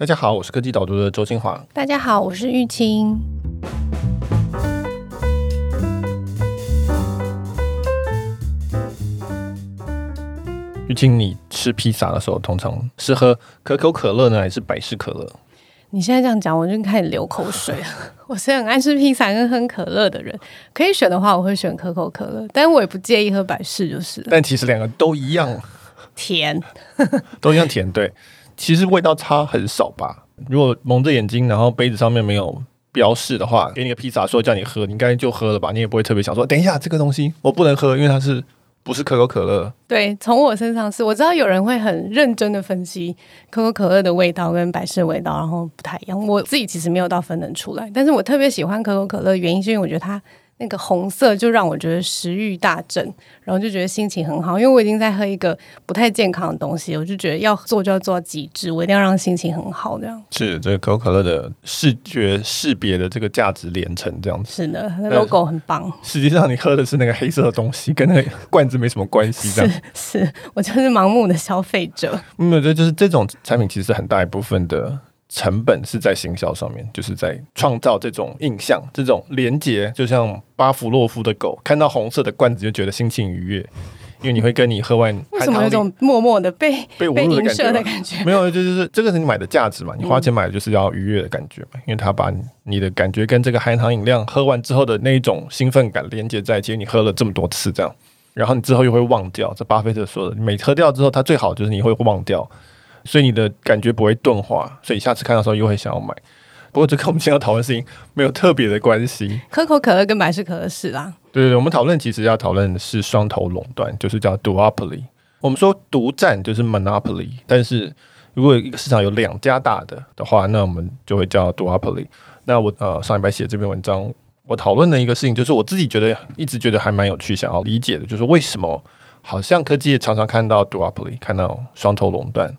大家好，我是科技导读的周清华。大家好，我是玉清。玉清，你吃披萨的时候，通常是喝可口可乐呢，还是百事可乐？你现在这样讲，我就开始流口水了。我是很爱吃披萨跟喝可乐的人，可以选的话，我会选可口可乐，但是我也不介意喝百事，就是。但其实两个都一样甜，都一样甜，对。其实味道差很少吧？如果蒙着眼睛，然后杯子上面没有标示的话，给你个披萨说叫你喝，你应该就喝了吧？你也不会特别想说，等一下这个东西我不能喝，因为它是不是可口可乐？对，从我身上是我知道有人会很认真的分析可口可乐的味道跟百事味道，然后不太一样。我自己其实没有到分能出来，但是我特别喜欢可口可乐原因是因为我觉得它。那个红色就让我觉得食欲大振，然后就觉得心情很好，因为我已经在喝一个不太健康的东西，我就觉得要做就要做到极致，我一定要让心情很好，这样。是这个可口可乐的视觉识别的这个价值连城这样子。是的，它的 logo 很棒。实际上你喝的是那个黑色的东西，跟那个罐子没什么关系，这样。是，是我就是盲目的消费者。没有，这就是这种产品，其实很大一部分的。成本是在行销上面，就是在创造这种印象、这种连接。就像巴甫洛夫的狗看到红色的罐子就觉得心情愉悦，因为你会跟你喝完。为什么有一种默默的被被侮辱的感觉？没有，就是这个是你买的价值嘛，你花钱买的就是要愉悦的感觉嘛，嗯、因为他把你的感觉跟这个含糖饮料喝完之后的那一种兴奋感连接在一起。你喝了这么多次这样，然后你之后又会忘掉。这巴菲特说的，你每喝掉之后，它最好就是你会忘掉。所以你的感觉不会钝化，所以下次看到时候又会想要买。不过这跟我们现在要讨论的事情没有特别的关系。可口可乐跟百事可乐是啦。对对对，我们讨论其实要讨论的是双头垄断，就是叫 duopoly。我们说独占就是 monopoly，但是如果一个市场有两家大的的话，那我们就会叫 duopoly。那我呃上礼拜写这篇文章，我讨论的一个事情就是我自己觉得一直觉得还蛮有趣，想要理解的，就是为什么好像科技也常常看到 duopoly，看到双头垄断。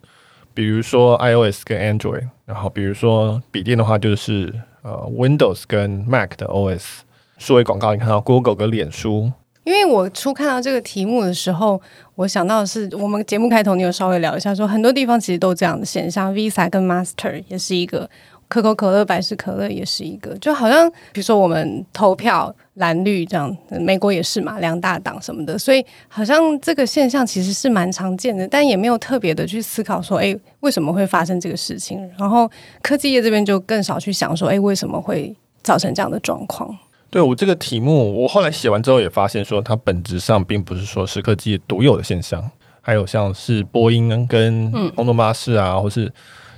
比如说 iOS 跟 Android，然后比如说笔电的话，就是呃 Windows 跟 Mac 的 OS。数位广告，你看到 Google 跟脸书。因为我初看到这个题目的时候，我想到的是我们节目开头你有稍微聊一下，说很多地方其实都这样的现象，Visa 跟 Master 也是一个。可口可乐、百事可乐也是一个，就好像比如说我们投票蓝绿这样，美国也是嘛，两大党什么的，所以好像这个现象其实是蛮常见的，但也没有特别的去思考说，哎，为什么会发生这个事情？然后科技业这边就更少去想说，哎，为什么会造成这样的状况？对，我这个题目，我后来写完之后也发现说，它本质上并不是说是科技业独有的现象，还有像是波音跟空中巴士啊，嗯、或是。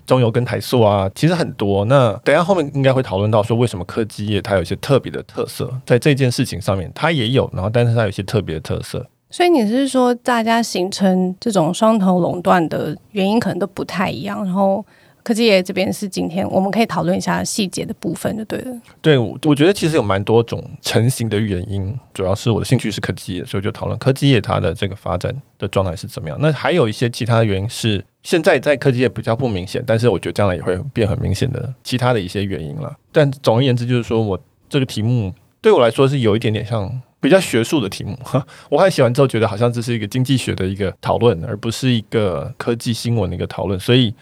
中油跟台塑啊，其实很多。那等下后面应该会讨论到说，为什么科技业它有一些特别的特色，在这件事情上面它也有，然后但是它有一些特别的特色。所以你是说，大家形成这种双头垄断的原因可能都不太一样，然后。科技业这边是今天我们可以讨论一下细节的部分，就对了。对，我觉得其实有蛮多种成型的原因，主要是我的兴趣是科技业，所以就讨论科技业它的这个发展的状态是怎么样。那还有一些其他的原因是现在在科技业比较不明显，但是我觉得将来也会变很明显的其他的一些原因了。但总而言之，就是说我这个题目对我来说是有一点点像比较学术的题目。我还写完之后觉得好像这是一个经济学的一个讨论，而不是一个科技新闻的一个讨论，所以。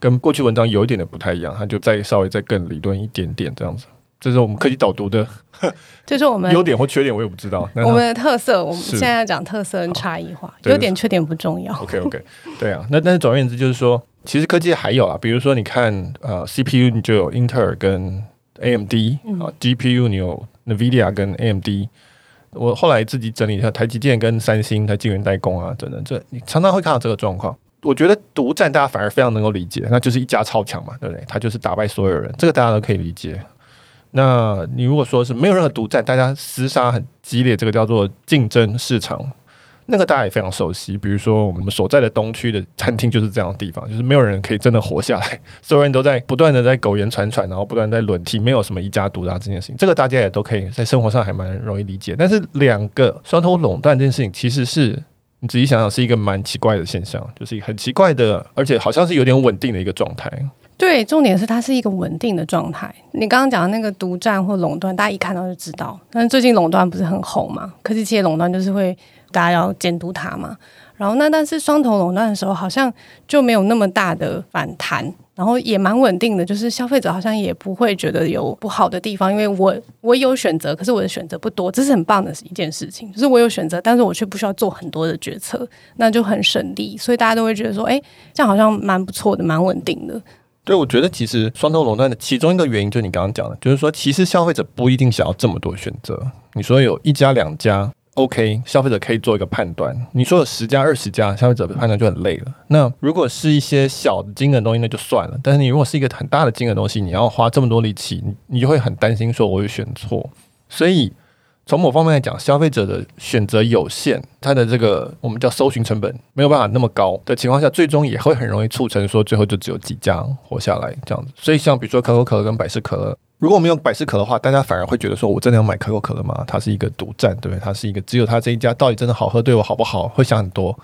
跟过去文章有一点的不太一样，它就再稍微再更理论一点点这样子。这是我们科技导读的，这是我们优点或缺点，我也不知道。我们的特色，我们现在要讲特色跟差异化，优点缺点不重要。OK OK，对啊。那但是总而言之，就是说，其实科技还有啊，比如说你看呃，CPU 你就有英特尔跟 AMD 啊、嗯、，GPU 你有 NVIDIA 跟 AMD。我后来自己整理一下，台积电跟三星、台晶圆代工啊等等，这你常常会看到这个状况。我觉得独占大家反而非常能够理解，那就是一家超强嘛，对不对？他就是打败所有人，这个大家都可以理解。那你如果说是没有任何独占，大家厮杀很激烈，这个叫做竞争市场，那个大家也非常熟悉。比如说我们所在的东区的餐厅就是这样的地方，就是没有人可以真的活下来，所有人都在不断的在苟延残喘，然后不断在轮替，没有什么一家独大这件事情。这个大家也都可以在生活上还蛮容易理解。但是两个双头垄断这件事情，其实是。你仔细想想，是一个蛮奇怪的现象，就是一个很奇怪的，而且好像是有点稳定的一个状态。对，重点是它是一个稳定的状态。你刚刚讲的那个独占或垄断，大家一看到就知道。但是最近垄断不是很红嘛？科技企业垄断就是会大家要监督它嘛。然后那但是双头垄断的时候，好像就没有那么大的反弹，然后也蛮稳定的，就是消费者好像也不会觉得有不好的地方，因为我我有选择，可是我的选择不多，这是很棒的一件事情。就是我有选择，但是我却不需要做很多的决策，那就很省力，所以大家都会觉得说，哎，这样好像蛮不错的，蛮稳定的。对，我觉得其实双头垄断的其中一个原因就是你刚刚讲的，就是说其实消费者不一定想要这么多选择。你说有一家两家，OK，消费者可以做一个判断。你说有十家二十家，消费者的判断就很累了。那如果是一些小的金额东西，那就算了。但是你如果是一个很大的金额东西，你要花这么多力气，你你就会很担心说我会选错。所以。从某方面来讲，消费者的选择有限，他的这个我们叫搜寻成本没有办法那么高的情况下，最终也会很容易促成说最后就只有几家活下来这样子。所以像比如说可口可乐跟百事可乐，如果我们用百事可乐的话，大家反而会觉得说我真的要买可口可乐吗？它是一个独占，对不对？它是一个只有它这一家到底真的好喝，对我好不好？会想很多，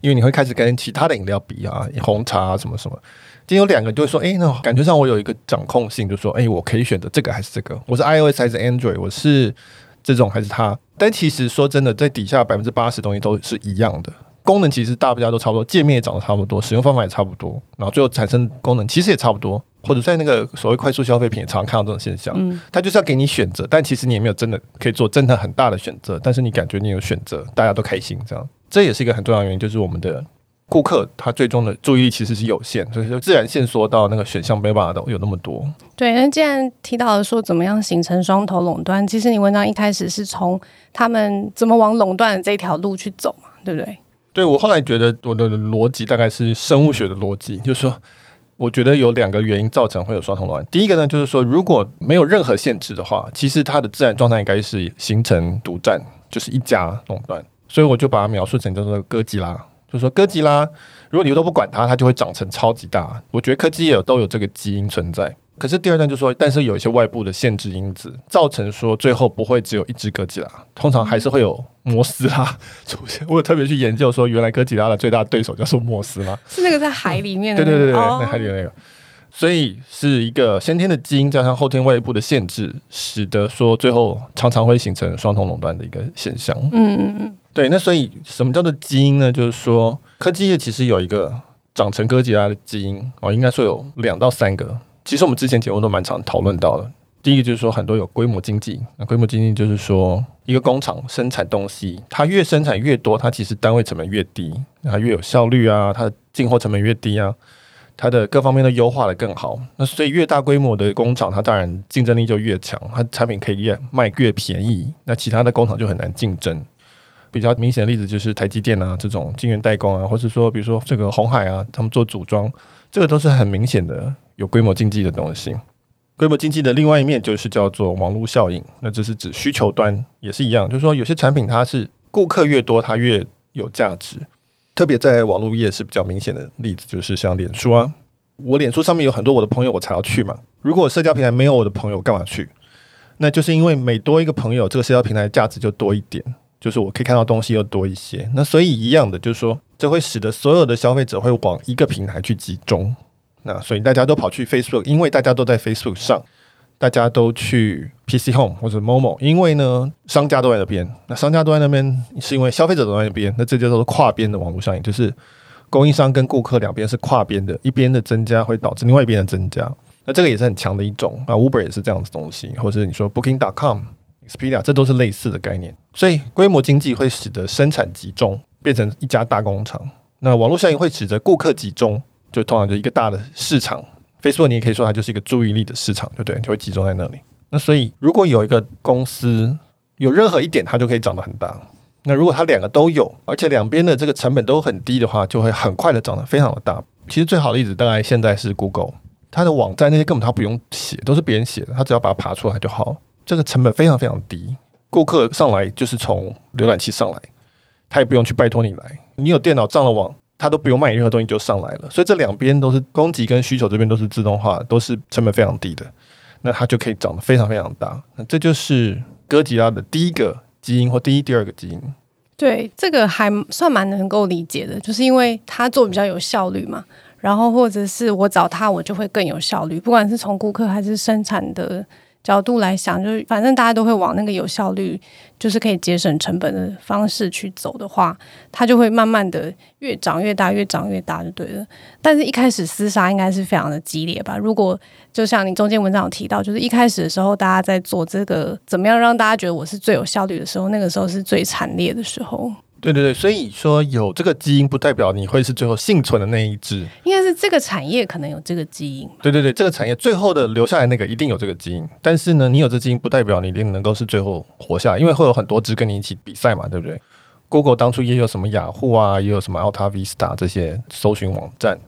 因为你会开始跟其他的饮料比啊，红茶啊什么什么。今天有两个就会说，哎，那感觉上我有一个掌控性，就说，哎，我可以选择这个还是这个？我是 iOS 还是 Android？我是。这种还是它，但其实说真的，在底下百分之八十东西都是一样的，功能其实大家都差不多，界面也长得差不多，使用方法也差不多，然后最后产生功能其实也差不多，或者在那个所谓快速消费品也常常看到这种现象，嗯，他就是要给你选择，但其实你也没有真的可以做真的很大的选择，但是你感觉你有选择，大家都开心，这样，这也是一个很重要的原因，就是我们的。顾客他最终的注意力其实是有限，所以就自然限缩到那个选项没有办法的有那么多。对，那既然提到了说怎么样形成双头垄断，其实你文章一开始是从他们怎么往垄断的这条路去走嘛，对不对？对，我后来觉得我的逻辑大概是生物学的逻辑，就是说，我觉得有两个原因造成会有双头垄断。第一个呢，就是说如果没有任何限制的话，其实它的自然状态应该是形成独占，就是一家垄断。所以我就把它描述成叫做哥吉拉。就是说哥吉拉，如果你都不管它，它就会长成超级大。我觉得科技也有都有这个基因存在。可是第二段就说，但是有一些外部的限制因子，造成说最后不会只有一只哥吉拉，通常还是会有摩斯拉 出现。我有特别去研究说，原来哥吉拉的最大对手叫做摩斯拉，是那个在海里面的、嗯。对对对对，那海里的那个。所以是一个先天的基因加上后天外部的限制，使得说最后常常会形成双重垄断的一个现象。嗯嗯嗯。对，那所以什么叫做基因呢？就是说，科技业其实有一个长成哥吉拉的基因哦，应该说有两到三个。其实我们之前节目都蛮常讨论到的。第一个就是说，很多有规模经济，那规模经济就是说，一个工厂生产东西，它越生产越多，它其实单位成本越低，它越有效率啊，它的进货成本越低啊，它的各方面都优化得更好。那所以越大规模的工厂，它当然竞争力就越强，它产品可以越卖越便宜，那其他的工厂就很难竞争。比较明显的例子就是台积电啊，这种晶圆代工啊，或是说，比如说这个鸿海啊，他们做组装，这个都是很明显的有规模经济的东西。规模经济的另外一面就是叫做网络效应，那这是指需求端也是一样，就是说有些产品它是顾客越多，它越有价值。特别在网络业是比较明显的例子，就是像脸书啊，我脸书上面有很多我的朋友，我才要去嘛。如果社交平台没有我的朋友，干嘛去？那就是因为每多一个朋友，这个社交平台价值就多一点。就是我可以看到东西又多一些，那所以一样的，就是说，这会使得所有的消费者会往一个平台去集中。那所以大家都跑去 Facebook，因为大家都在 Facebook 上，大家都去 PC Home 或者 Momo，因为呢，商家都在那边。那商家都在那边，是因为消费者都在那边。那这就叫做跨边的网络效应，就是供应商跟顾客两边是跨边的，一边的增加会导致另外一边的增加。那这个也是很强的一种啊，Uber 也是这样子东西，或者你说 Booking.com。Expedia，这都是类似的概念，所以规模经济会使得生产集中，变成一家大工厂。那网络效应会使得顾客集中，就通常就一个大的市场。Facebook 你也可以说它就是一个注意力的市场，对不对？就会集中在那里。那所以如果有一个公司有任何一点，它就可以长得很大。那如果它两个都有，而且两边的这个成本都很低的话，就会很快的长得非常的大。其实最好的例子大概现在是 Google，它的网站那些根本它不用写，都是别人写的，它只要把它爬出来就好。这个成本非常非常低，顾客上来就是从浏览器上来，他也不用去拜托你来，你有电脑上了网，他都不用卖任何东西就上来了。所以这两边都是供给跟需求这边都是自动化，都是成本非常低的，那它就可以长得非常非常大。那这就是哥吉拉的第一个基因或第一、第二个基因。对，这个还算蛮能够理解的，就是因为他做比较有效率嘛。然后或者是我找他，我就会更有效率。不管是从顾客还是生产的角度来想，就是反正大家都会往那个有效率，就是可以节省成本的方式去走的话，它就会慢慢的越长越大，越长越大就对了。但是一开始厮杀应该是非常的激烈吧？如果就像你中间文章有提到，就是一开始的时候，大家在做这个怎么样让大家觉得我是最有效率的时候，那个时候是最惨烈的时候。对对对，所以说有这个基因不代表你会是最后幸存的那一只，应该是这个产业可能有这个基因。对对对，这个产业最后的留下来那个一定有这个基因，但是呢，你有这基因不代表你一定能够是最后活下来，因为会有很多只跟你一起比赛嘛，对不对？Google 当初也有什么雅虎啊，也有什么 Alta Vista 这些搜寻网站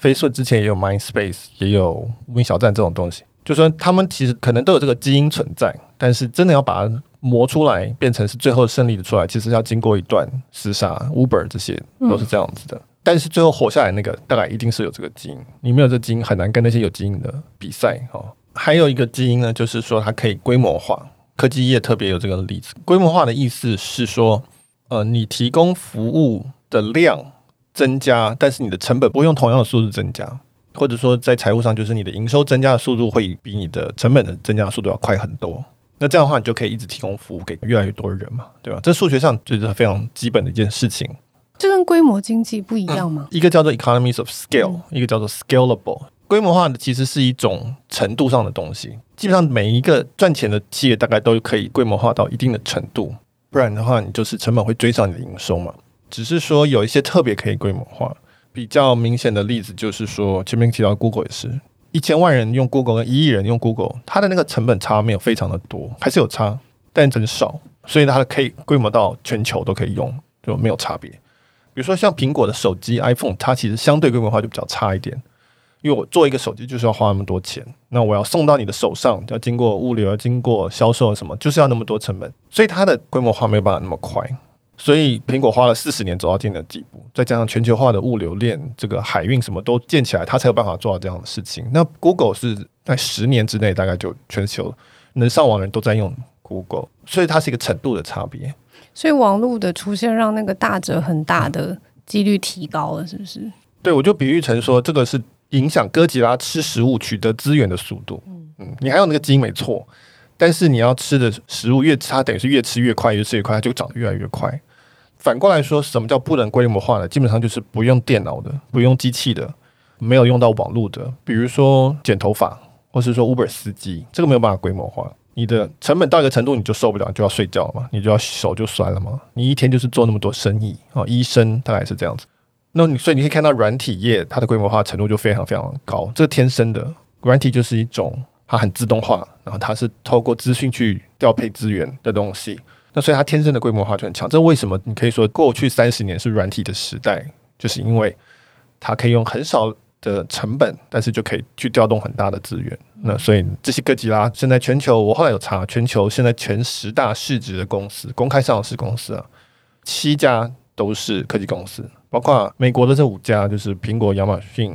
，Facebook 之前也有 MindSpace，也有无名小站这种东西，就说他们其实可能都有这个基因存在，但是真的要把它。磨出来变成是最后胜利的出来，其实要经过一段厮杀。Uber 这些都是这样子的，但是最后活下来那个大概一定是有这个基因，你没有这基因很难跟那些有基因的比赛哦。还有一个基因呢，就是说它可以规模化，科技业特别有这个例子。规模化的意思是说，呃，你提供服务的量增加，但是你的成本不会用同样的速度增加，或者说在财务上就是你的营收增加的速度会比你的成本的增加的速度要快很多。那这样的话，你就可以一直提供服务给越来越多的人嘛，对吧？这数学上就是非常基本的一件事情。这跟规模经济不一样吗？嗯，一个叫做 economies of scale，嗯，一个叫做 scalable。规模化的其实是一种程度上的东西。基本上每一个赚钱的企业大概都可以规模化到一定的程度，不然的话，你就是成本会追上你的营收嘛。只是说有一些特别可以规模化，比较明显的例子就是说，前面提到 Google 也是。一千万人用 Google 跟一亿人用 Google，它的那个成本差没有非常的多，还是有差，但很少，所以它的可以规模到全球都可以用，就没有差别。比如说像苹果的手机 iPhone，它其实相对规模化就比较差一点，因为我做一个手机就是要花那么多钱，那我要送到你的手上，要经过物流，要经过销售什么，就是要那么多成本，所以它的规模化没有办法那么快。所以苹果花了四十年走到今天的地步，再加上全球化的物流链，这个海运什么都建起来，它才有办法做到这样的事情。那 Google 是在十年之内，大概就全球能上网的人都在用 Google，所以它是一个程度的差别。所以网络的出现让那个大者很大的几率提高了，是不是？对，我就比喻成说，这个是影响哥吉拉吃食物、取得资源的速度。嗯，你还有那个基因没错。但是你要吃的食物越差，等于是越吃越快，越吃越快，它就长得越来越快。反过来说，什么叫不能规模化呢？基本上就是不用电脑的，不用机器的，没有用到网络的。比如说剪头发，或是说 Uber 司机，这个没有办法规模化。你的成本到一个程度，你就受不了，就要睡觉了嘛，你就要手就酸了嘛。你一天就是做那么多生意啊，医生大概是这样子。那你所以你可以看到软体业它的规模化程度就非常非常高，这是天生的。软体就是一种。它很自动化，然后它是透过资讯去调配资源的东西，那所以它天生的规模化就很强。这为什么？你可以说过去三十年是软体的时代，就是因为它可以用很少的成本，但是就可以去调动很大的资源。那所以这些哥吉拉现在全球，我后来有查，全球现在前十大市值的公司，公开上市公司啊，七家都是科技公司，包括美国的这五家，就是苹果、亚马逊、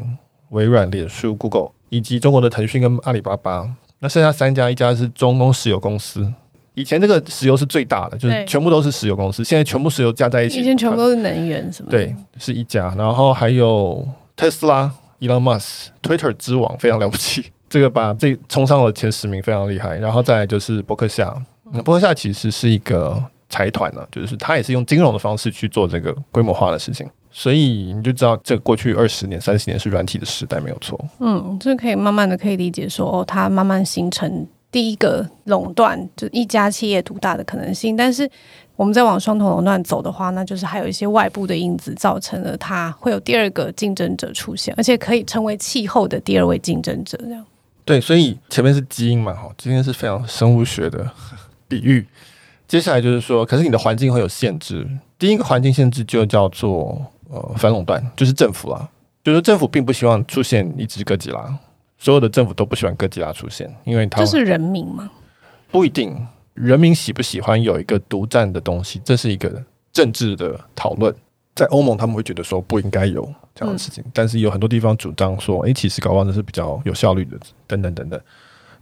微软、脸书、Google。以及中国的腾讯跟阿里巴巴，那剩下三家，一家是中东石油公司。以前这个石油是最大的，就是全部都是石油公司。现在全部石油加在一起，以前全部都是能源，什么？对，是一家。然后还有特斯拉，Elon Musk，Twitter 之王，非常了不起，这个把这冲上了前十名，非常厉害。然后再来就是伯克夏，那伯克夏其实是一个财团呢，就是他也是用金融的方式去做这个规模化的事情。所以你就知道，这过去二十年、三十年是软体的时代，没有错。嗯，这可以慢慢的可以理解说，哦，它慢慢形成第一个垄断，就一家企业独大的可能性。但是我们再往双头垄断走的话，那就是还有一些外部的因子造成了它会有第二个竞争者出现，而且可以成为气候的第二位竞争者。这样。对，所以前面是基因嘛，哈，今天是非常生物学的比喻。接下来就是说，可是你的环境会有限制。第一个环境限制就叫做。呃，反垄断就是政府啊，就是政府并不希望出现一只哥吉拉，所有的政府都不喜欢哥吉拉出现，因为它就是人民嘛，不一定，人民喜不喜欢有一个独占的东西，这是一个政治的讨论。在欧盟，他们会觉得说不应该有这样的事情，嗯、但是有很多地方主张说，诶，其实搞不好这是比较有效率的，等等等等。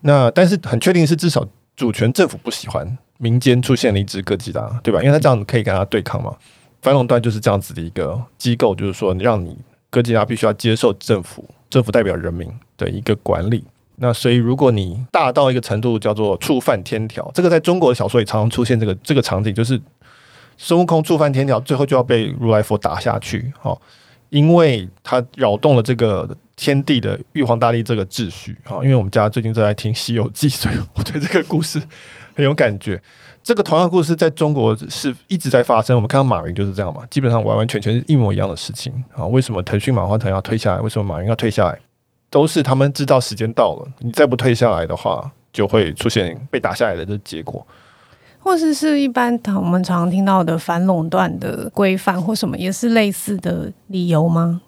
那但是很确定是，至少主权政府不喜欢民间出现了一只哥吉拉，对吧？因为他这样子可以跟他对抗嘛。反垄断就是这样子的一个机构，就是说让你哥吉拉必须要接受政府，政府代表人民的一个管理。那所以，如果你大到一个程度，叫做触犯天条，这个在中国的小说里常常出现这个这个场景，就是孙悟空触犯天条，最后就要被如来佛打下去，哦，因为他扰动了这个天地的玉皇大帝这个秩序，哦，因为我们家最近正在听《西游记》，所以我对这个故事很有感觉。这个同样的故事在中国是一直在发生，我们看到马云就是这样嘛，基本上完完全全是一模一样的事情啊。为什么腾讯马化腾要退下来？为什么马云要退下来？都是他们知道时间到了，你再不退下来的话，就会出现被打下来的这结果，或是是一般我们常常听到的反垄断的规范或什么，也是类似的理由吗？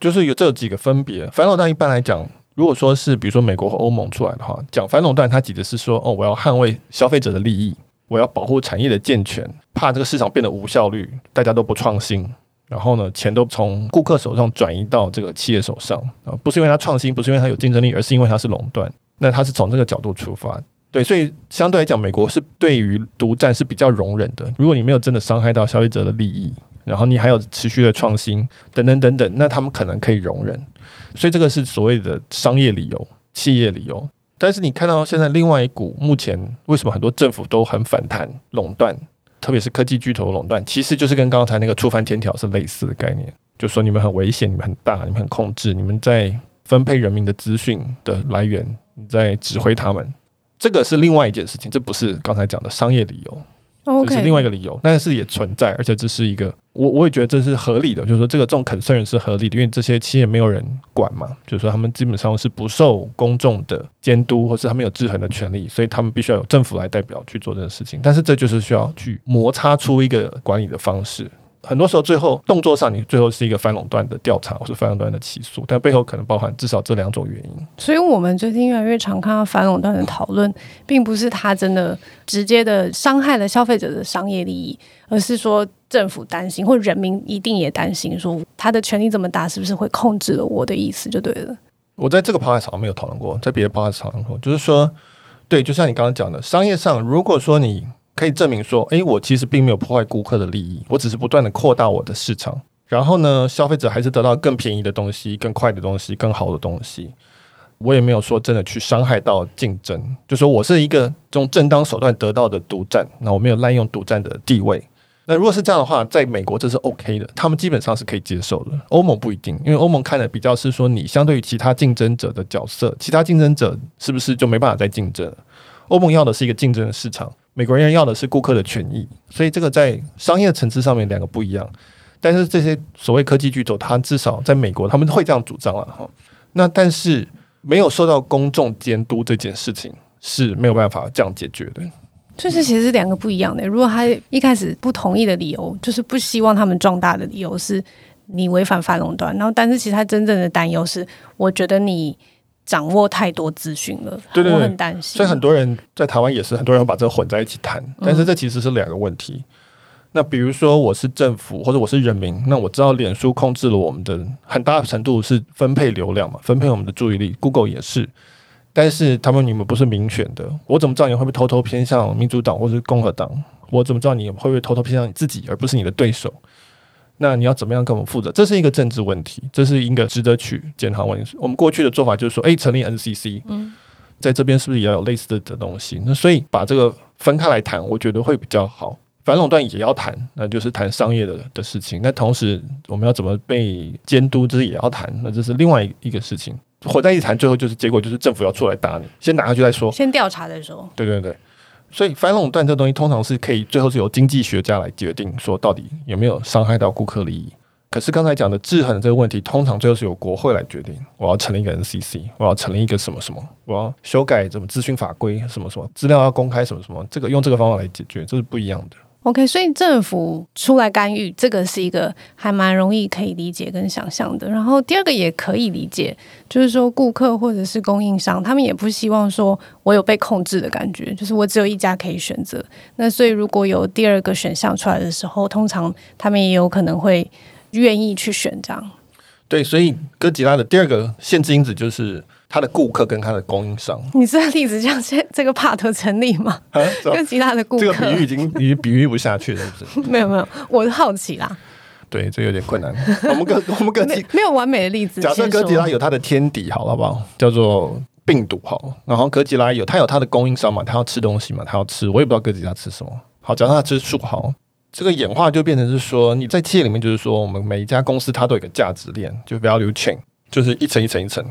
就是有这几个分别。反垄断一般来讲，如果说是比如说美国和欧盟出来的话，讲反垄断，它指的是说，哦，我要捍卫消费者的利益，我要保护产业的健全，怕这个市场变得无效率，大家都不创新。然后呢，钱都从顾客手上转移到这个企业手上啊，不是因为它创新，不是因为它有竞争力，而是因为它是垄断。那它是从这个角度出发，对，所以相对来讲，美国是对于独占是比较容忍的。如果你没有真的伤害到消费者的利益，然后你还有持续的创新等等等等，那他们可能可以容忍。所以这个是所谓的商业理由、企业理由。但是你看到现在另外一股，目前为什么很多政府都很反弹垄断？特别是科技巨头垄断，其实就是跟刚才那个触犯天条是类似的概念，就说你们很危险，你们很大，你们很控制，你们在分配人民的资讯的来源，你在指挥他们，这个是另外一件事情，这不是刚才讲的商业理由。这是另外一个理由，但是也存在，而且这是一个我我也觉得这是合理的，就是说这个这种 concern 是合理的，因为这些企业没有人管嘛，就是说他们基本上是不受公众的监督，或是他们有制衡的权利，所以他们必须要有政府来代表去做这个事情，但是这就是需要去摩擦出一个管理的方式。很多时候，最后动作上，你最后是一个反垄断的调查，或是反垄断的起诉，但背后可能包含至少这两种原因。所以，我们最近越来越常看到反垄断的讨论，并不是他真的直接的伤害了消费者的商业利益，而是说政府担心，或人民一定也担心，说他的权力这么大，是不是会控制了我的意思？就对了。我在这个 podcast 上没有讨论过，在别的 podcast 讨论过，就是说，对，就像你刚刚讲的，商业上，如果说你。可以证明说，诶，我其实并没有破坏顾客的利益，我只是不断的扩大我的市场。然后呢，消费者还是得到更便宜的东西、更快的东西、更好的东西。我也没有说真的去伤害到竞争，就说我是一个用正当手段得到的独占，那我没有滥用独占的地位。那如果是这样的话，在美国这是 OK 的，他们基本上是可以接受的。欧盟不一定，因为欧盟看的比较是说你相对于其他竞争者的角色，其他竞争者是不是就没办法再竞争了？欧盟要的是一个竞争的市场。美国人要的是顾客的权益，所以这个在商业层次上面两个不一样。但是这些所谓科技巨头，他至少在美国他们会这样主张了哈。那但是没有受到公众监督这件事情是没有办法这样解决的。就是其实是两个不一样的。如果他一开始不同意的理由，就是不希望他们壮大的理由是你违反反垄断，然后但是其实他真正的担忧是，我觉得你。掌握太多资讯了，对对对，我很担心。所以很多人在台湾也是，很多人把这个混在一起谈，但是这其实是两个问题。嗯、那比如说我是政府或者我是人民，那我知道脸书控制了我们的很大程度是分配流量嘛，分配我们的注意力，Google 也是。但是他们你们不是民选的，我怎么知道你会不会偷偷偏向民主党或是共和党？我怎么知道你会不会偷偷偏向你自己，而不是你的对手？那你要怎么样跟我们负责？这是一个政治问题，这是一个值得去检讨问题。我们过去的做法就是说，诶，成立 NCC，嗯，在这边是不是也要有类似的的东西？那所以把这个分开来谈，我觉得会比较好。反垄断也要谈，那就是谈商业的的事情。那同时，我们要怎么被监督，这也要谈。那这是另外一个事情。混在一起谈，最后就是结果就是政府要出来打你，先打下去再说，先调查再说。对对对。所以反垄断这东西通常是可以最后是由经济学家来决定，说到底有没有伤害到顾客利益。可是刚才讲的制衡这个问题，通常最后是由国会来决定。我要成立一个 NCC，我要成立一个什么什么，我要修改什么资讯法规，什么什么资料要公开，什么什么，这个用这个方法来解决，这是不一样的。OK，所以政府出来干预，这个是一个还蛮容易可以理解跟想象的。然后第二个也可以理解，就是说顾客或者是供应商，他们也不希望说我有被控制的感觉，就是我只有一家可以选择。那所以如果有第二个选项出来的时候，通常他们也有可能会愿意去选这样。对，所以哥吉拉的第二个限制因子就是。他的顾客跟他的供应商，你这个例子这样，这个 part 成立吗？啊，跟其他的顾客，这个比喻已经 已经比喻不下去了，是不是？没有没有，我是好奇啦。对，这有点困难。我们哥，我们哥没，没有完美的例子。假设哥吉拉有它的天敌，好了好不好？叫做病毒，好。然后哥吉拉有，它有它的供应商嘛，它要吃东西嘛，它要吃。我也不知道哥吉拉吃什么。好，假设它吃树，好。这个演化就变成是说，你在企业里面，就是说，我们每一家公司它都有一个价值链，就 value chain，就是一层一层一层。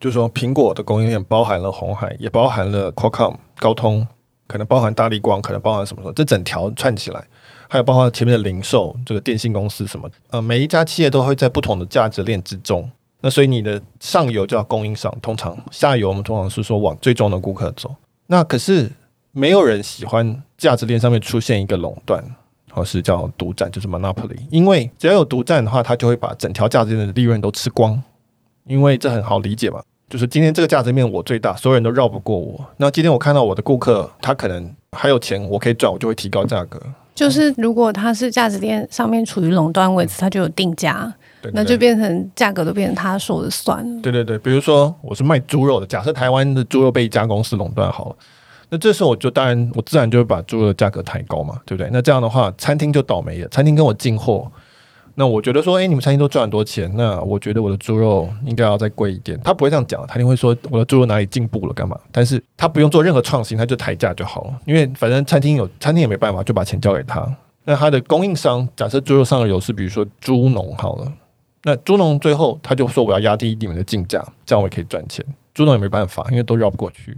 就是说，苹果的供应链包含了红海，也包含了 Qualcomm 高通，可能包含大立光，可能包含什么什么，这整条串起来，还有包括前面的零售，这个电信公司什么，呃，每一家企业都会在不同的价值链之中。那所以你的上游叫供应商，通常下游我们通常是说往最终的顾客走。那可是没有人喜欢价值链上面出现一个垄断。或是叫独占，就是 monopoly。因为只要有独占的话，它就会把整条价值链的利润都吃光。因为这很好理解嘛，就是今天这个价值面我最大，所有人都绕不过我。那今天我看到我的顾客，他可能还有钱，我可以赚，我就会提高价格。就是如果它是价值链上面处于垄断位置，它就有定价，那就变成价格都变成他说了算。对对对，比如说我是卖猪肉的，假设台湾的猪肉被一家公司垄断好了。那这时候我就当然，我自然就会把猪肉的价格抬高嘛，对不对？那这样的话，餐厅就倒霉了。餐厅跟我进货，那我觉得说，哎，你们餐厅都赚很多钱，那我觉得我的猪肉应该要再贵一点。他不会这样讲，他一定会说我的猪肉哪里进步了，干嘛？但是他不用做任何创新，他就抬价就好了。因为反正餐厅有餐厅也没办法，就把钱交给他。那他的供应商，假设猪肉上游是比如说猪农好了，那猪农最后他就说我要压低你们的进价，这样我也可以赚钱。猪农也没办法，因为都绕不过去。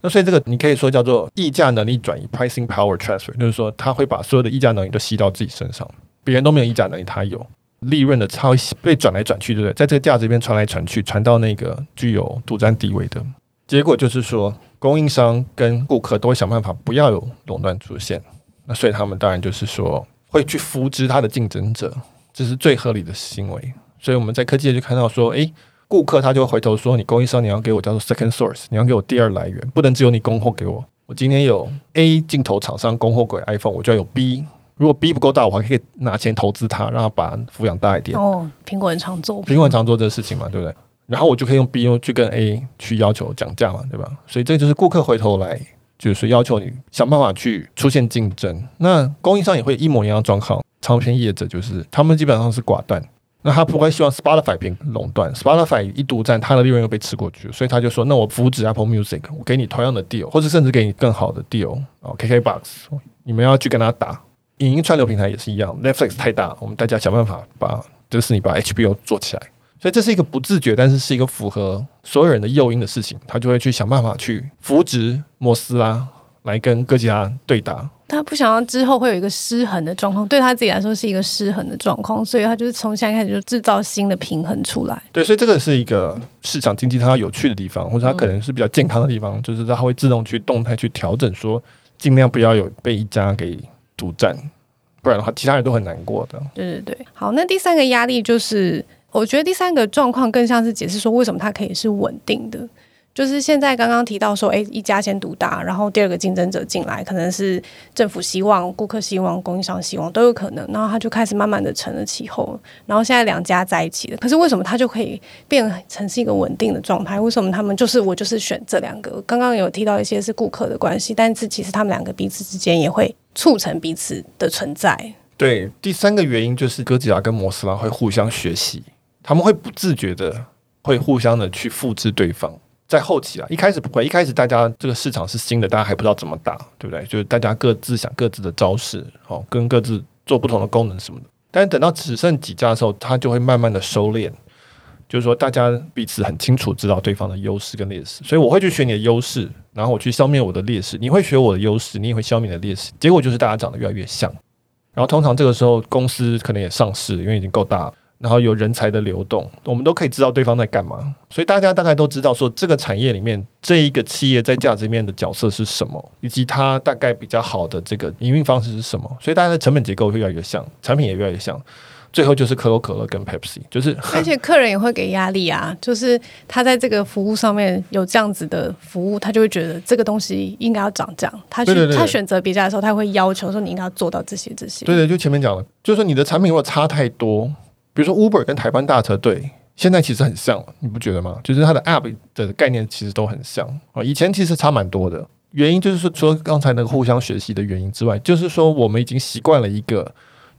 那所以这个你可以说叫做议价能力转移 （pricing power transfer），就是说他会把所有的议价能力都吸到自己身上，别人都没有议价能力，他有利润的差被转来转去，对不对？在这个价值边传来传去，传到那个具有独占地位的结果，就是说供应商跟顾客都会想办法不要有垄断出现。那所以他们当然就是说会去扶植他的竞争者，这是最合理的行为。所以我们在科技界就看到说，诶。顾客他就会回头说：“你供应商，你要给我叫做 second source，你要给我第二来源，不能只有你供货给我。我今天有 A 镜头厂商供货给 iPhone，我就要有 B。如果 B 不够大，我还可以拿钱投资它，让它把抚养大一点。哦，苹果很常做，苹果很常做这个事情嘛，对不对？然后我就可以用 B 去跟 A 去要求讲价嘛，对吧？所以这就是顾客回头来，就是要求你想办法去出现竞争。那供应商也会一模一样的状况，唱片业者就是他们基本上是寡断。”那他不会希望 Spotify 变垄断，Spotify 一独占，他的利润又被吃过去，所以他就说：“那我扶植 Apple Music，我给你同样的 deal，或者甚至给你更好的 deal 哦，KKBox，你们要去跟他打。影音串流平台也是一样，Netflix 太大，我们大家想办法把迪士尼把 HBO 做起来。所以这是一个不自觉，但是是一个符合所有人的诱因的事情，他就会去想办法去扶植摩斯拉来跟哥吉拉对打。”他不想要之后会有一个失衡的状况，对他自己来说是一个失衡的状况，所以他就是从现在开始就制造新的平衡出来。对，所以这个是一个市场经济它有趣的地方，或者它可能是比较健康的地方，嗯、就是它会自动去动态去调整，说尽量不要有被一家给独占，不然的话其他人都很难过的。对对对，好，那第三个压力就是，我觉得第三个状况更像是解释说为什么它可以是稳定的。就是现在刚刚提到说，诶，一家先独大，然后第二个竞争者进来，可能是政府希望、顾客希望、供应商希望都有可能，然后他就开始慢慢的成了气候，然后现在两家在一起了，可是为什么他就可以变成是一个稳定的状态？为什么他们就是我就是选这两个？刚刚有提到一些是顾客的关系，但是其实他们两个彼此之间也会促成彼此的存在。对，第三个原因就是哥吉拉跟摩斯拉会互相学习，他们会不自觉的会互相的去复制对方。在后期啊，一开始不会，一开始大家这个市场是新的，大家还不知道怎么打，对不对？就是大家各自想各自的招式，哦，跟各自做不同的功能什么的。但是等到只剩几家的时候，它就会慢慢的收敛，就是说大家彼此很清楚知道对方的优势跟劣势，所以我会去学你的优势，然后我去消灭我的劣势，你会学我的优势，你也会消灭你的劣势，结果就是大家长得越来越像。然后通常这个时候公司可能也上市，因为已经够大了。然后有人才的流动，我们都可以知道对方在干嘛，所以大家大概都知道说这个产业里面这一个企业在价值面的角色是什么，以及它大概比较好的这个营运方式是什么，所以大家的成本结构会越来越像，产品也越来越像，最后就是可口可乐跟 Pepsi，就是 而且客人也会给压力啊，就是他在这个服务上面有这样子的服务，他就会觉得这个东西应该要涨价，他去他选择别家的时候，他会要求说你应该要做到这些这些，对对，就前面讲了，就是说你的产品如果差太多。比如说 Uber 跟台湾大车队现在其实很像，你不觉得吗？就是它的 App 的概念其实都很像啊。以前其实差蛮多的，原因就是说除了刚才那个互相学习的原因之外，就是说我们已经习惯了一个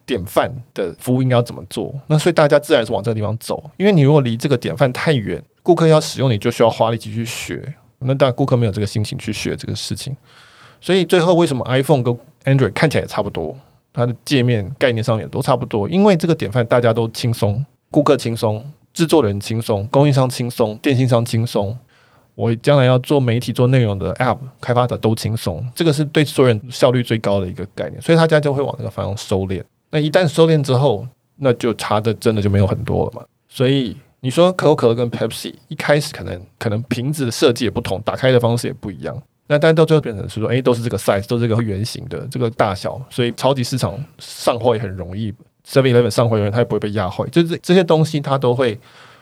典范的服务应该要怎么做。那所以大家自然是往这个地方走，因为你如果离这个典范太远，顾客要使用你就需要花力气去学，那当然顾客没有这个心情去学这个事情。所以最后为什么 iPhone 跟 Android 看起来也差不多，它的界面概念上也都差不多，因为这个典范大家都轻松，顾客轻松，制作人轻松，供应商轻松，电信商轻松。我将来要做媒体、做内容的 App 开发者都轻松，这个是对所有人效率最高的一个概念，所以大家就会往这个方向收敛。那一旦收敛之后，那就差的真的就没有很多了嘛。所以你说可口可乐跟 Pepsi 一开始可能可能瓶子的设计也不同，打开的方式也不一样，那但到最后变成是说，哎，都是这个 size，都是这个圆形的这个大小，所以超级市场上货也很容易，Seven Eleven 上货的人它也不会被压坏，就是这些东西它都会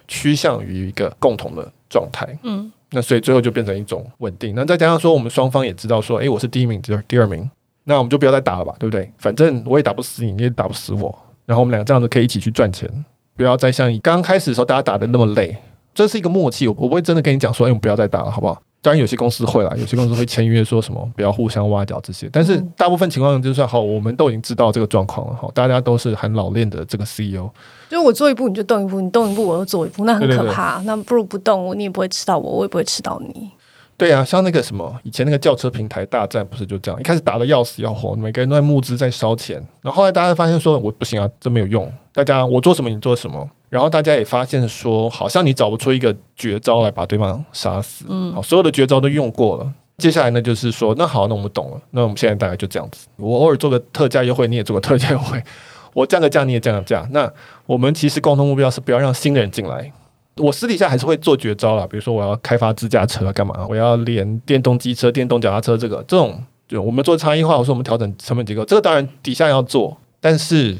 趋向于一个共同的状态。嗯。那所以最后就变成一种稳定。那再加上说，我们双方也知道说，诶，我是第一名，第二第二名，那我们就不要再打了吧，对不对？反正我也打不死你，你也打不死我。然后我们两个这样子可以一起去赚钱，不要再像刚开始的时候大家打的那么累。这是一个默契，我不会真的跟你讲说，诶，我们不要再打了，好不好？当然有些公司会啦，有些公司会签约说什么不要互相挖角这些。但是大部分情况就算好，我们都已经知道这个状况了，好，大家都是很老练的这个 CEO。就我做一步你就动一步，你动一步我就做一步，那很可怕。对对对，那不如不动我，你也不会吃到我，我也不会吃到你。对啊，像那个什么以前那个轿车平台大战不是就这样，一开始打的要死要活，每个人都在募资在烧钱，然后后来大家发现说我不行啊，这没有用。大家我做什么你做什么，然后大家也发现说好像你找不出一个绝招来把对方杀死。嗯，好，所有的绝招都用过了，接下来呢就是说那好，那我们懂了，那我们现在大概就这样子，我偶尔做个特价优惠，你也做个特价优惠。我降个价，你也降个价。那我们其实共同目标是不要让新的人进来。我私底下还是会做绝招啦，比如说我要开发自驾车干嘛？我要连电动机车、电动脚踏车这个这种，就我们做差异化，我说我们调整成本结构，这个当然底下要做，但是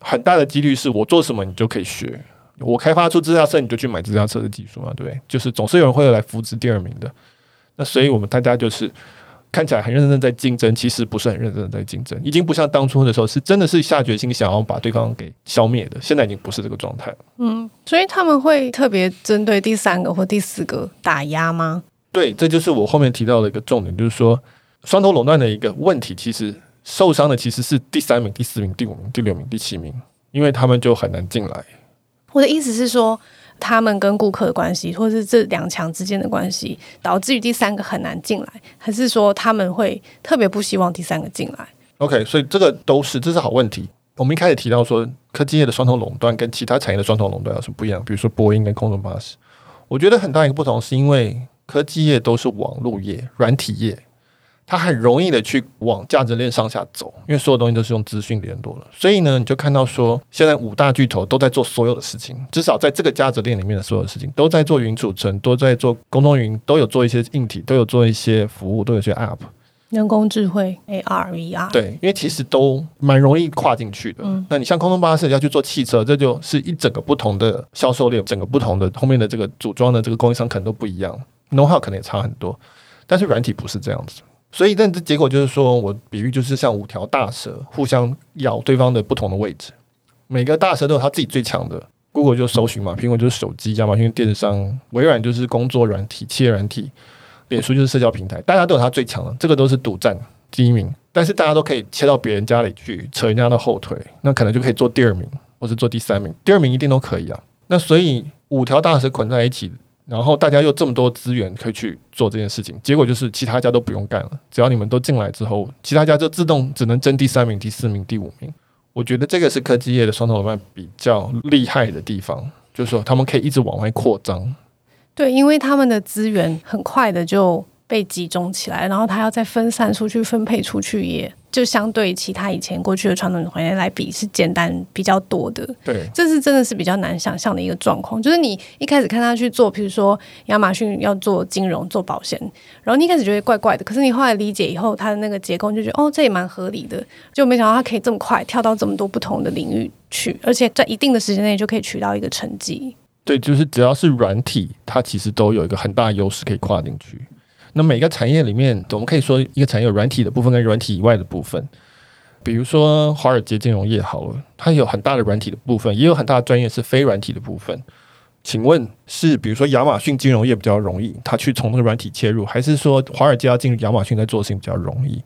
很大的几率是我做什么你就可以学。我开发出自驾车，你就去买自驾车的技术嘛，对不对？就是总是有人会来扶持第二名的。那所以我们大家就是。看起来很认真在竞争，其实不是很认真的在竞争，已经不像当初的时候是真的是下决心想要把对方给消灭的，现在已经不是这个状态了。嗯，所以他们会特别针对第三个或第四个打压吗？对，这就是我后面提到的一个重点，就是说双头垄断的一个问题，其实受伤的其实是第三名、第四名、第五名、第六名、第七名，因为他们就很难进来。我的意思是说。他们跟顾客的关系，或者是这两强之间的关系，导致于第三个很难进来，还是说他们会特别不希望第三个进来？OK，所以这个都是这是好问题。我们一开始提到说，科技业的双重垄断跟其他产业的双重垄断有什么不一样？比如说波音跟空中巴士，我觉得很大一个不同是因为科技业都是网络业、软体业。它很容易的去往价值链上下走，因为所有东西都是用资讯联络的，所以呢，你就看到说，现在五大巨头都在做所有的事情，至少在这个价值链里面的所有事情，都在做云储存，都在做公众云，都有做一些硬体，都有做一些服务，都有些 App，人工智慧 AR VR，对，因为其实都蛮容易跨进去的。嗯，那你像空中巴士要去做汽车，这就是一整个不同的销售链，整个不同的后面的这个组装的这个供应商可能都不一样，know-how 可能也差很多，但是软体不是这样子。所以，但这结果就是说，我比喻就是像五条大蛇互相咬对方的不同的位置，每个大蛇都有它自己最强的。Google 就搜寻嘛，苹果就是手机，亚马逊电商，微软就是工作软体、企业软体，脸书就是社交平台，大家都有它最强的，这个都是独占第一名。但是大家都可以切到别人家里去扯人家的后腿，那可能就可以做第二名，或是做第三名。第二名一定都可以啊。那所以五条大蛇捆在一起。然后大家又这么多资源可以去做这件事情，结果就是其他家都不用干了。只要你们都进来之后，其他家就自动只能争第三名、第四名、第五名。我觉得这个是科技业的双头垄断比较厉害的地方，就是说他们可以一直往外扩张。对，因为他们的资源很快的就被集中起来，然后他要再分散出去、分配出去也。就相对其他以前过去的传统行业来比是简单比较多的，对，这是真的是比较难想象的一个状况。就是你一开始看他去做，比如说亚马逊要做金融、做保险，然后你一开始觉得怪怪的，可是你后来理解以后，他的那个结构就觉得哦，这也蛮合理的。就没想到他可以这么快跳到这么多不同的领域去，而且在一定的时间内就可以取到一个成绩。对，就是只要是软体，它其实都有一个很大的优势可以跨进去。那每个产业里面，我们可以说一个产业有软体的部分跟软体以外的部分。比如说华尔街金融业好了，它有很大的软体的部分，也有很大的专业是非软体的部分。请问是比如说亚马逊金融业比较容易，它去从那个软体切入，还是说华尔街要进入亚马逊在做事情比较容易？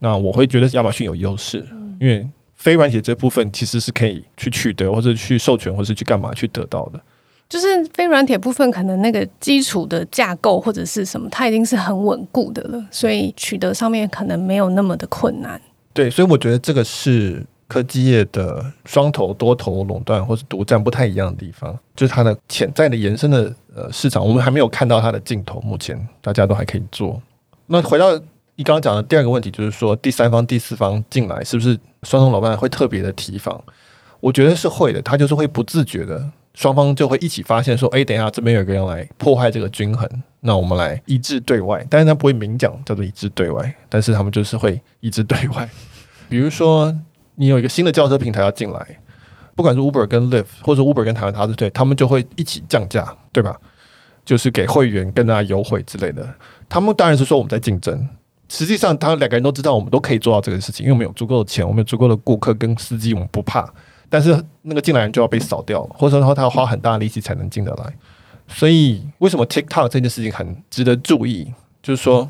那我会觉得亚马逊有优势，因为非软体这部分其实是可以去取得，或者去授权，或是去干嘛去得到的。就是非软体部分，可能那个基础的架构或者是什么，它已经是很稳固的了，所以取得上面可能没有那么的困难。对，所以我觉得这个是科技业的双头、多头垄断或是独占不太一样的地方，就是它的潜在的延伸的呃市场，我们还没有看到它的尽头。目前大家都还可以做。那回到你刚刚讲的第二个问题，就是说第三方、第四方进来，是不是双头垄断会特别的提防？我觉得是会的，他就是会不自觉的。双方就会一起发现说：“哎，等一下，这边有个人来破坏这个均衡，那我们来一致对外。但是他不会明讲叫做一致对外，但是他们就是会一致对外。比如说，你有一个新的轿车平台要进来，不管是 Uber 跟 Lyft，或者 Uber 跟台湾塔斯对，他们就会一起降价，对吧？就是给会员更大优惠之类的。他们当然是说我们在竞争，实际上他两个人都知道我们都可以做到这个事情，因为我们有足够的钱，我们有足够的顾客跟司机，我们不怕。”但是那个进来人就要被扫掉了，或者说他要花很大的力气才能进得来。所以为什么 TikTok 这件事情很值得注意？就是说，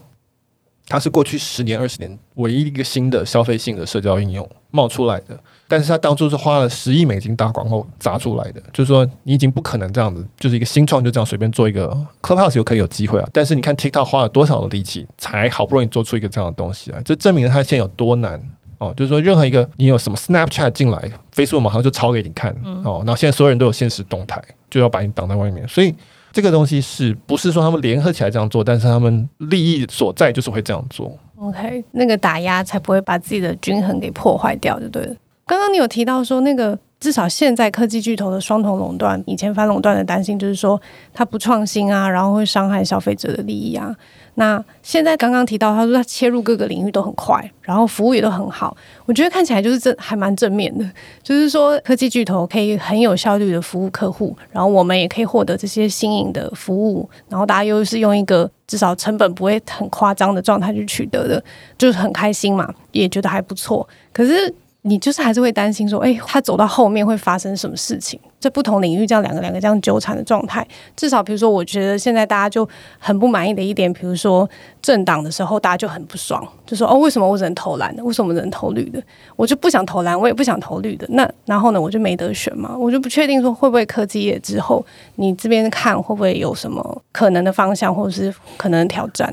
它是过去十年、二十年唯一一个新的消费性的社交应用冒出来的。但是它当初是花了十亿美金打广告砸出来的。就是说，你已经不可能这样子，就是一个新创就这样随便做一个 Clubhouse 可以有机会啊。但是你看 TikTok 花了多少的力气，才好不容易做出一个这样的东西来，这证明了它现在有多难。哦，就是说，任何一个你有什么 Snapchat 进来，Facebook 马上就抄给你看。嗯、哦，然后现在所有人都有现实动态，就要把你挡在外面。所以这个东西是不是说他们联合起来这样做？但是他们利益所在就是会这样做。OK，那个打压才不会把自己的均衡给破坏掉，就对了。刚刚你有提到说，那个至少现在科技巨头的双重垄断，以前反垄断的担心就是说它不创新啊，然后会伤害消费者的利益啊。那现在刚刚提到，他说他切入各个领域都很快，然后服务也都很好。我觉得看起来就是正还蛮正面的，就是说科技巨头可以很有效率的服务客户，然后我们也可以获得这些新颖的服务，然后大家又是用一个至少成本不会很夸张的状态去取得的，就是很开心嘛，也觉得还不错。可是。你就是还是会担心说，哎，他走到后面会发生什么事情？在不同领域这样两个两个这样纠缠的状态，至少比如说，我觉得现在大家就很不满意的一点，比如说政党的时候，大家就很不爽，就说哦，为什么我只能投蓝的？为什么只能投绿的？我就不想投蓝，我也不想投绿的。那然后呢，我就没得选嘛，我就不确定说会不会科技业之后，你这边看会不会有什么可能的方向，或者是可能的挑战？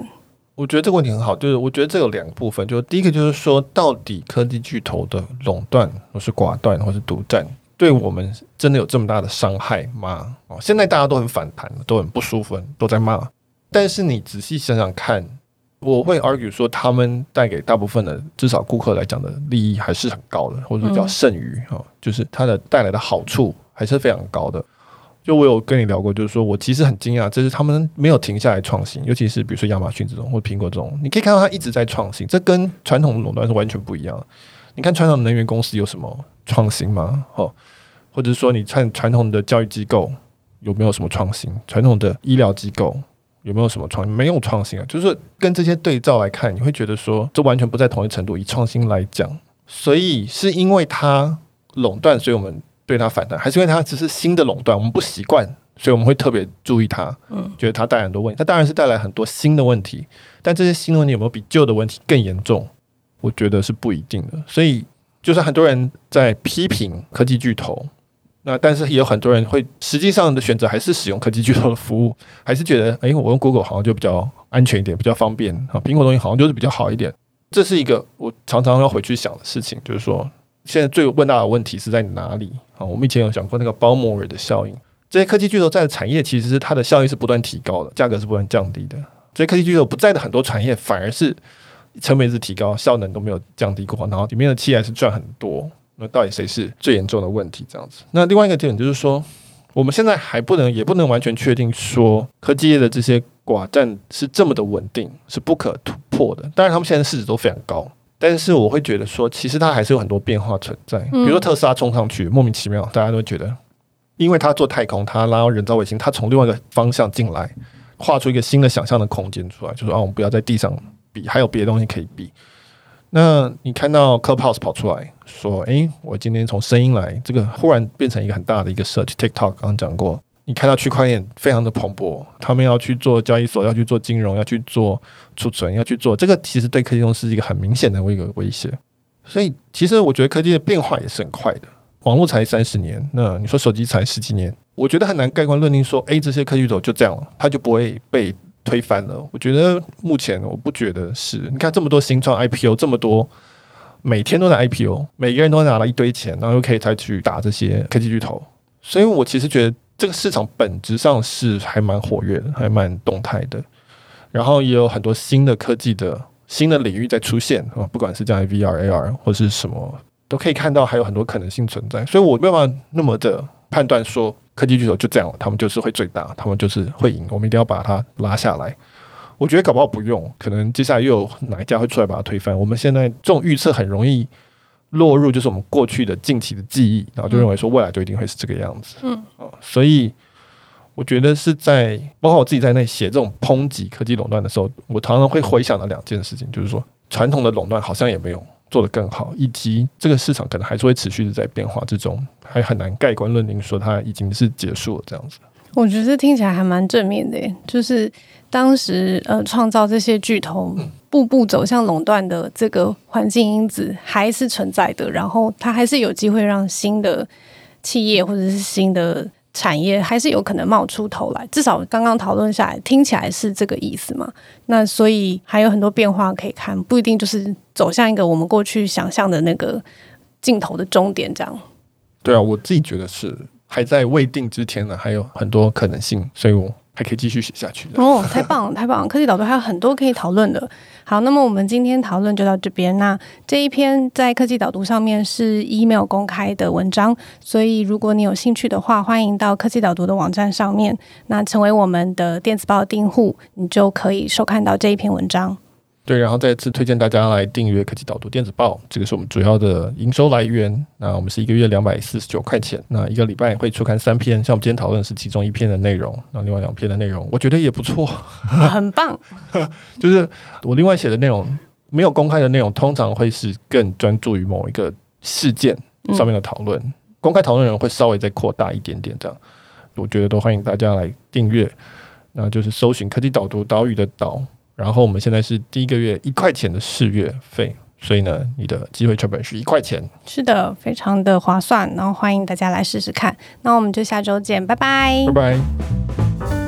我觉得这个问题很好，就是我觉得这有两个部分，就是第一个就是说，到底科技巨头的垄断，或是寡断，或是独占，对我们真的有这么大的伤害吗？哦，现在大家都很反弹，都很不舒服，都在骂。但是你仔细想想看，我会 argue 说，他们带给大部分的至少顾客来讲的利益还是很高的，或者说叫剩余啊，就是它的带来的好处还是非常高的。就我有跟你聊过，就是说我其实很惊讶，这是他们没有停下来创新，尤其是比如说亚马逊这种或苹果这种，你可以看到它一直在创新，这跟传统垄断是完全不一样。你看传统能源公司有什么创新吗？哦，或者说你看传统的教育机构有没有什么创新？传统的医疗机构有没有什么创？没有创新啊，就是跟这些对照来看，你会觉得说这完全不在同一程度。以创新来讲，所以是因为它垄断，所以我们。对它反弹，还是因为它只是新的垄断，我们不习惯，所以我们会特别注意它。嗯，觉得它带来很多问题，它当然是带来很多新的问题，但这些新的问题有没有比旧的问题更严重？我觉得是不一定的。所以，就算很多人在批评科技巨头，那但是也有很多人会实际上的选择还是使用科技巨头的服务，还是觉得，哎，我用 Google 好像就比较安全一点，比较方便啊，苹果东西好像就是比较好一点。这是一个我常常要回去想的事情，就是说。现在最问大的问题是在哪里啊？我们以前有讲过那个包摩尔的效应，这些科技巨头在的产业其实是它的效益是不断提高的，价格是不断降低的。这些科技巨头不在的很多产业反而是成本是提高，效能都没有降低过，然后里面的企业还是赚很多。那到底谁是最严重的问题？这样子。那另外一个点就是说，我们现在还不能也不能完全确定说科技业的这些寡占是这么的稳定，是不可突破的。当然，他们现在市值都非常高。但是我会觉得说，其实它还是有很多变化存在。比如说特斯拉冲上去，莫名其妙，大家都觉得，因为它做太空，它拉到人造卫星，它从另外一个方向进来，画出一个新的想象的空间出来，就说啊，我们不要在地上比，还有别的东西可以比。那你看到 Clubhouse 跑出来说，诶，我今天从声音来，这个忽然变成一个很大的一个 search。TikTok 刚刚讲过。你看到区块链非常的蓬勃，他们要去做交易所，要去做金融，要去做储存，要去做这个，其实对科技公司是一个很明显的一个威胁。所以其实我觉得科技的变化也是很快的。网络才三十年，那你说手机才十几年，我觉得很难盖棺论定说，哎，这些科技巨头就这样了，它就不会被推翻了。我觉得目前我不觉得是。你看这么多新创 IPO，这么多每天都在 IPO，每个人都拿了一堆钱，然后又可以再去打这些科技巨头。所以我其实觉得这个市场本质上是还蛮活跃的，还蛮动态的。然后也有很多新的科技的新的领域在出现啊，不管是像 VR、AR 或是什么，都可以看到还有很多可能性存在。所以我没有办法那么的判断说科技巨头就这样，他们就是会最大，他们就是会赢，我们一定要把它拉下来。我觉得搞不好不用，可能接下来又有哪一家会出来把它推翻。我们现在这种预测很容易落入就是我们过去的近期的记忆，然后就认为说未来就一定会是这个样子。嗯，所以。我觉得是在包括我自己在内写这种抨击科技垄断的时候，我常常会回想到两件事情，就是说传统的垄断好像也没有做得更好，以及这个市场可能还是会持续的在变化之中，还很难盖棺论定说它已经是结束了这样子。我觉得听起来还蛮正面的，就是当时呃创造这些巨头步步走向垄断的这个环境因子还是存在的，然后它还是有机会让新的企业或者是新的。产业还是有可能冒出头来，至少刚刚讨论下来，听起来是这个意思嘛？那所以还有很多变化可以看，不一定就是走向一个我们过去想象的那个尽头的终点这样。对啊，我自己觉得是还在未定之前呢，还有很多可能性，所以我。还可以继续写下去哦，太棒了，太棒了！科技导读还有很多可以讨论的。好，那么我们今天讨论就到这边。那这一篇在科技导读上面是 email 公开的文章，所以如果你有兴趣的话，欢迎到科技导读的网站上面，那成为我们的电子报订户，你就可以收看到这一篇文章。对，然后再次推荐大家来订阅科技导读电子报，这个是我们主要的营收来源。那我们是一个月两百四十九块钱，那一个礼拜会出刊三篇，像我们今天讨论的是其中一篇的内容，那另外两篇的内容，我觉得也不错，很棒。就是我另外写的内容没有公开的内容，通常会是更专注于某一个事件上面的讨论，嗯、公开讨论内容会稍微再扩大一点点这样。我觉得都欢迎大家来订阅，那就是搜寻科技导读岛屿的岛。然后我们现在是第一个月一块钱的试月费，所以呢，你的机会成本是一块钱。是的，非常的划算。然后欢迎大家来试试看。那我们就下周见，拜拜，拜拜。